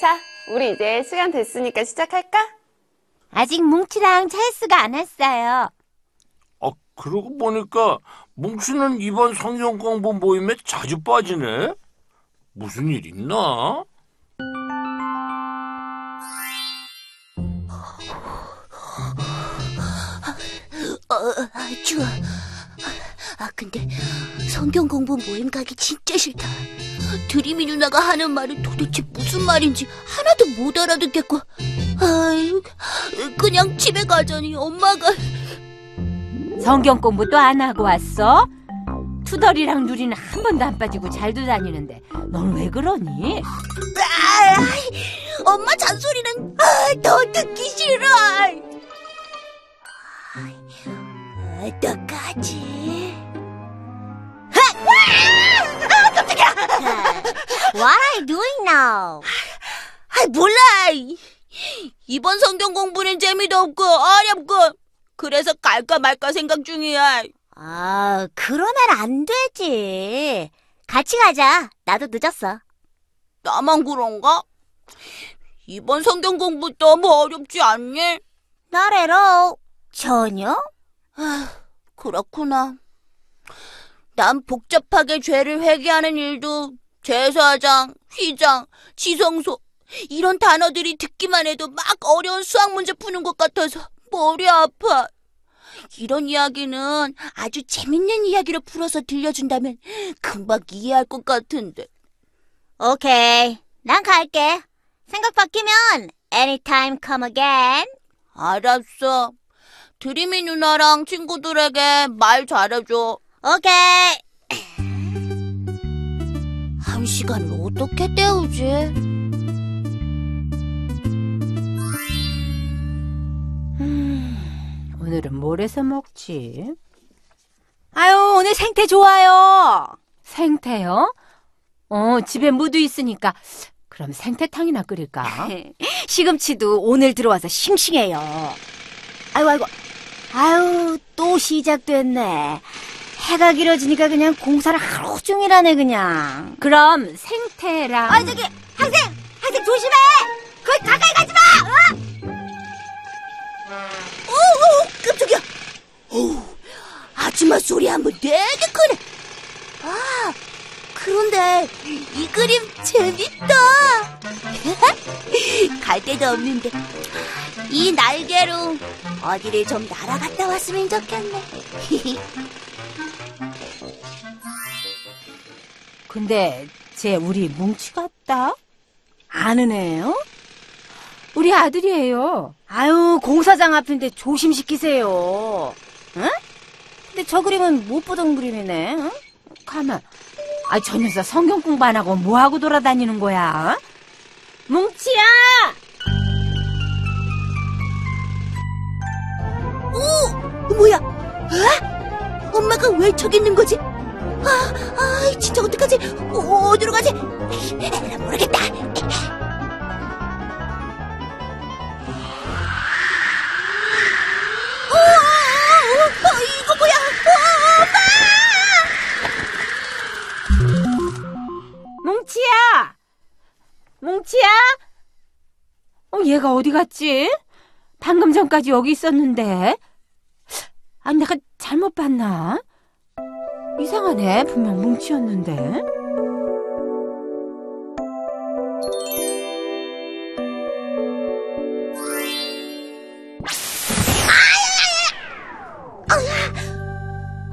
자, 우리 이제 시간 됐으니까 시작할까? 아직 뭉치랑 찰스가 안 왔어요. 아, 그러고 보니까 뭉치는 이번 성경 공부 모임에 자주 빠지네. 무슨 일 있나? 어, 아, 추워. 아, 근데 성경 공부 모임 가기 진짜 싫다. 드림이 누나가 하는 말은 도대체 무슨 말인지 하나도 못 알아듣겠고. 아유, 그냥 집에 가자니 엄마가 성경 공부도 안 하고 왔어? 투덜이랑 누리는 한 번도 안 빠지고 잘도 다니는데 넌 왜 그러니? 아, 엄마 잔소리는 아, 더 듣기 싫어. 어떡하지? What are you doing now? 아, 몰라. 이번 성경 공부는 재미도 없고 어렵고 그래서 갈까 말까 생각 중이야. 아, 그러면 안 되지. 같이 가자. 나도 늦었어. 나만 그런가? 이번 성경 공부 너무 어렵지 않니? 나래로 전혀? 아, 그렇구나. 난 복잡하게 죄를 회개하는 일도 제사장, 휘장, 지성소 이런 단어들이 듣기만 해도 막 어려운 수학 문제 푸는 것 같아서 머리 아파. 이런 이야기는 아주 재밌는 이야기로 풀어서 들려준다면 금방 이해할 것 같은데. 오케이. 난 갈게. 생각 바뀌면 anytime come again. 알았어. 드림이 누나랑 친구들에게 말 잘해줘. 오케이. 한 시간을 어떻게 때우지? 오늘은 뭘 해서 먹지? 아유, 오늘 생태 좋아요. 생태요? 어, 집에 무도 있으니까 그럼 생태탕이나 끓일까? 시금치도 오늘 들어와서 싱싱해요. 아이고, 아이고. 아유, 또 시작됐네. 해가 길어지니까 그냥 공사를 하루 종일 하네, 그냥. 그럼 생태랑 아, 저기, 학생! 학생 조심해! 거기 가까이 가지 마! 오, 오, 깜짝이야. 오, 아줌마 소리 한번 되게 크네. 아, 그런데 이 그림 재밌다. 갈 데도 없는데 이 날개로 어디를 좀 날아갔다 왔으면 좋겠네. 근데 쟤 우리 뭉치 같다? 아는 애요? 우리 아들이에요. 아유, 공사장 앞인데 조심시키세요. 응? 근데 저 그림은 못 보던 그림이네. 응? 가만. 아, 저 녀석 성경 공부 안 하고 뭐 하고 돌아다니는 거야? 뭉치야! 오, 뭐야? 어? 엄마가 왜 저기 있는 거지? 아, 아, 진짜 어떡하지? 어, 어디로 가지? 모르겠다. 뭉치야? 어, 얘가 어디 갔지? 방금 전까지 여기 있었는데. 아, 내가 잘못 봤나? 이상하네. 분명 뭉치였는데.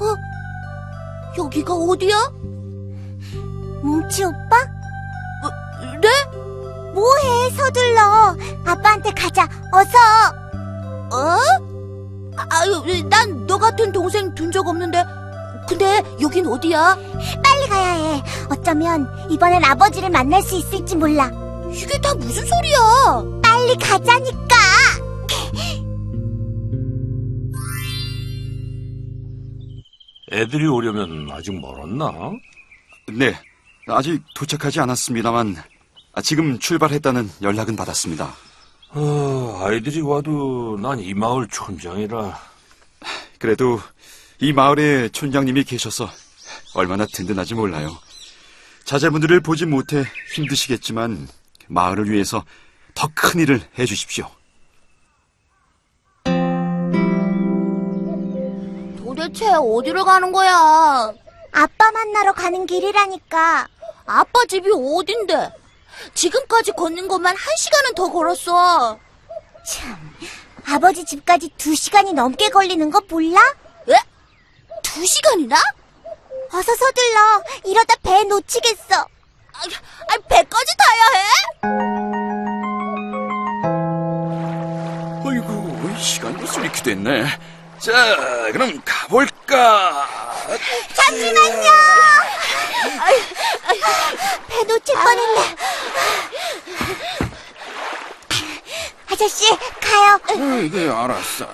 어? 여기가 어디야? 뭉치 오빠? 네? 뭐해, 서둘러. 아빠한테 가자, 어서. 어? 아유, 난 너 같은 동생 둔 적 없는데. 근데 여긴 어디야? 빨리 가야 해. 어쩌면 이번엔 아버지를 만날 수 있을지 몰라. 이게 다 무슨 소리야? 빨리 가자니까. 애들이 오려면 아직 멀었나? 네, 아직 도착하지 않았습니다만 아, 지금 출발했다는 연락은 받았습니다. 어, 아이들이 와도 난 이 마을 촌장이라 그래도 이 마을에 촌장님이 계셔서 얼마나 든든하지 몰라요. 자제분들을 보지 못해 힘드시겠지만 마을을 위해서 더 큰 일을 해주십시오. 도대체 어디로 가는 거야? 아빠 만나러 가는 길이라니까. 아빠 집이 어딘데? 지금까지 걷는 것만 한 시간은 더 걸었어. 아버지 집까지 두 시간이 넘게 걸리는 거 몰라? 에? 두 시간이나? 어서 서둘러. 이러다 배 놓치겠어. 아, 아, 배까지 타야 해? 어이구, 시간 벌써 이렇게 됐네. 자, 그럼 가볼까? 배 놓칠 뻔했네. 아저씨, 가요. 이게 알았어.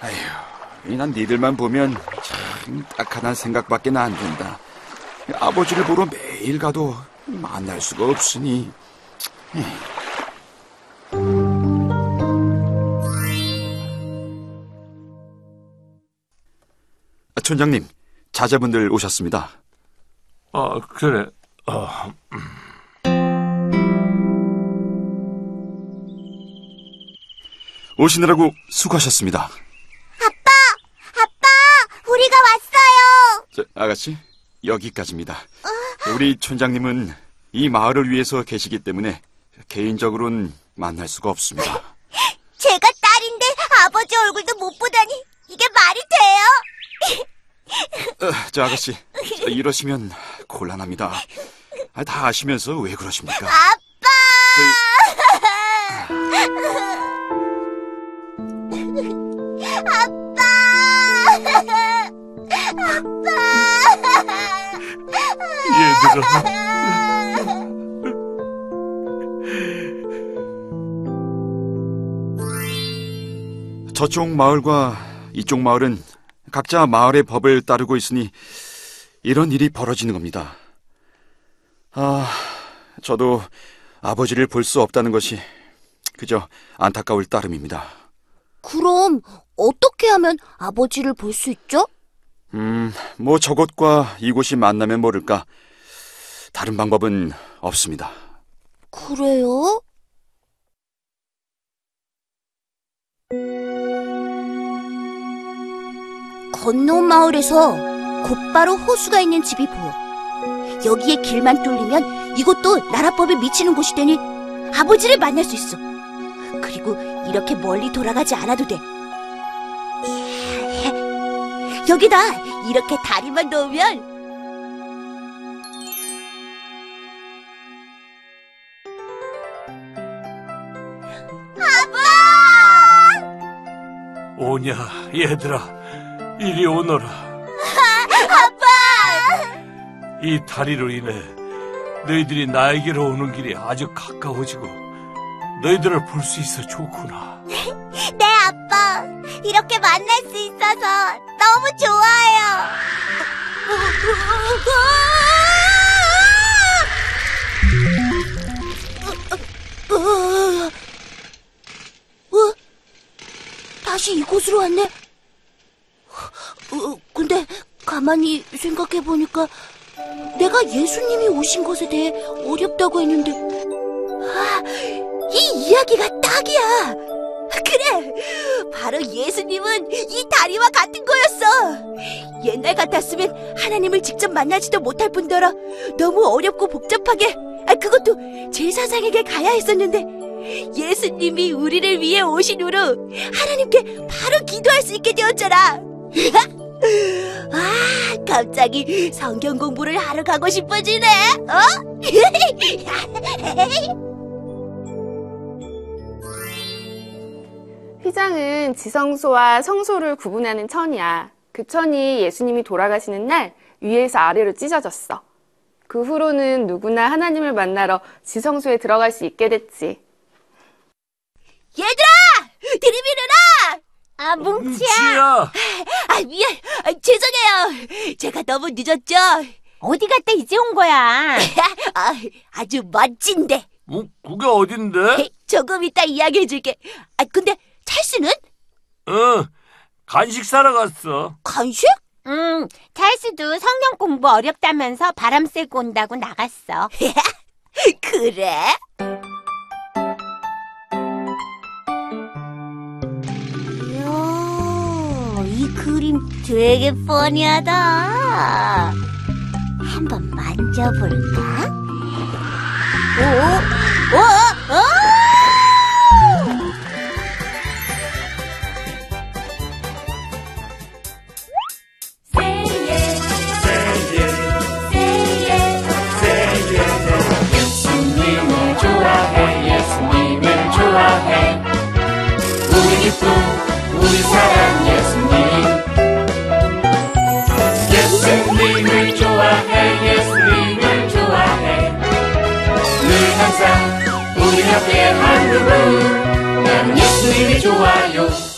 아휴, 난 니들만 보면 참 딱하단 생각밖에 안 든다. 아버지를 보러 매일 가도 만날 수가 없으니. 아, 촌장님, 자제분들 오셨습니다. 아 그래 어, 오시느라고 수고하셨습니다. 아빠, 우리가 왔어요. 저, 아가씨, 여기까지입니다. 우리 촌장님은 이 마을을 위해서 계시기 때문에 개인적으로는 만날 수가 없습니다. 제가 딸인데 아버지 얼굴도 못 보다니 이게 말이 돼요? 어, 저 아가씨, 저 이러시면 곤란합니다. 아, 다 아시면서 왜 그러십니까? 아빠! 얘들아 저쪽 마을과 이쪽 마을은 각자 마을의 법을 따르고 있으니 이런 일이 벌어지는 겁니다. 아, 저도 아버지를 볼 수 없다는 것이 그저 안타까울 따름입니다. 그럼 어떻게 하면 아버지를 볼 수 있죠? 음, 뭐 저곳과 이곳이 만나면 모를까. 다른 방법은 없습니다. 그래요? 건너온 마을에서 곧바로 호수가 있는 집이 보여. 여기에 길만 뚫리면 이곳도 나라법에 미치는 곳이 되니 아버지를 만날 수 있어. 그리고 이렇게 멀리 돌아가지 않아도 돼. 여기다 이렇게 다리만 놓으면 오냐 얘들아 이리 오너라 아빠! 이 다리로 인해 너희들이 나에게로 오는 길이 아주 가까워지고 너희들을 볼 수 있어 좋구나 네, 아빠. 이렇게 만날 수 있어서 너무 좋아요. 곳으로 왔네? 어, 근데 가만히 생각해보니까 내가 예수님이 오신 것에 대해 어렵다고 했는데 아, 이 이야기가 딱이야! 그래! 바로 예수님은 이 다리와 같은 거였어! 옛날 같았으면 하나님을 직접 만나지도 못할 뿐더러 너무 어렵고 복잡하게 아, 그것도 제사장에게 가야 했었는데 예수님이 우리를 위해 오신 후로 하나님께 바로 기도할 수 있게 되었잖아. 아, 갑자기 성경 공부를 하러 가고 싶어지네. 어? 휘장은 지성소와 성소를 구분하는 천이야. 그 천이 예수님이 돌아가시는 날 위에서 아래로 찢어졌어. 그 후로는 누구나 하나님을 만나러 지성소에 들어갈 수 있게 됐지. 얘들아, 드림이 누나. 아, 뭉치야. 뭉치야. 아, 미안. 아, 죄송해요. 제가 너무 늦었죠? 어디 갔다 이제 온 거야? 아, 아주 멋진데. 뭐 그게 어딘데? 조금 이따 이야기해 줄게. 아, 근데 찰스는? 응. 간식 사러 갔어. 간식? 응, 찰스도 성경 공부 어렵다면서 바람 쐬고 온다고 나갔어. 그래? 되게 뻔히하다. 한번 만져볼까? 오, 오, 주님이 좋아요.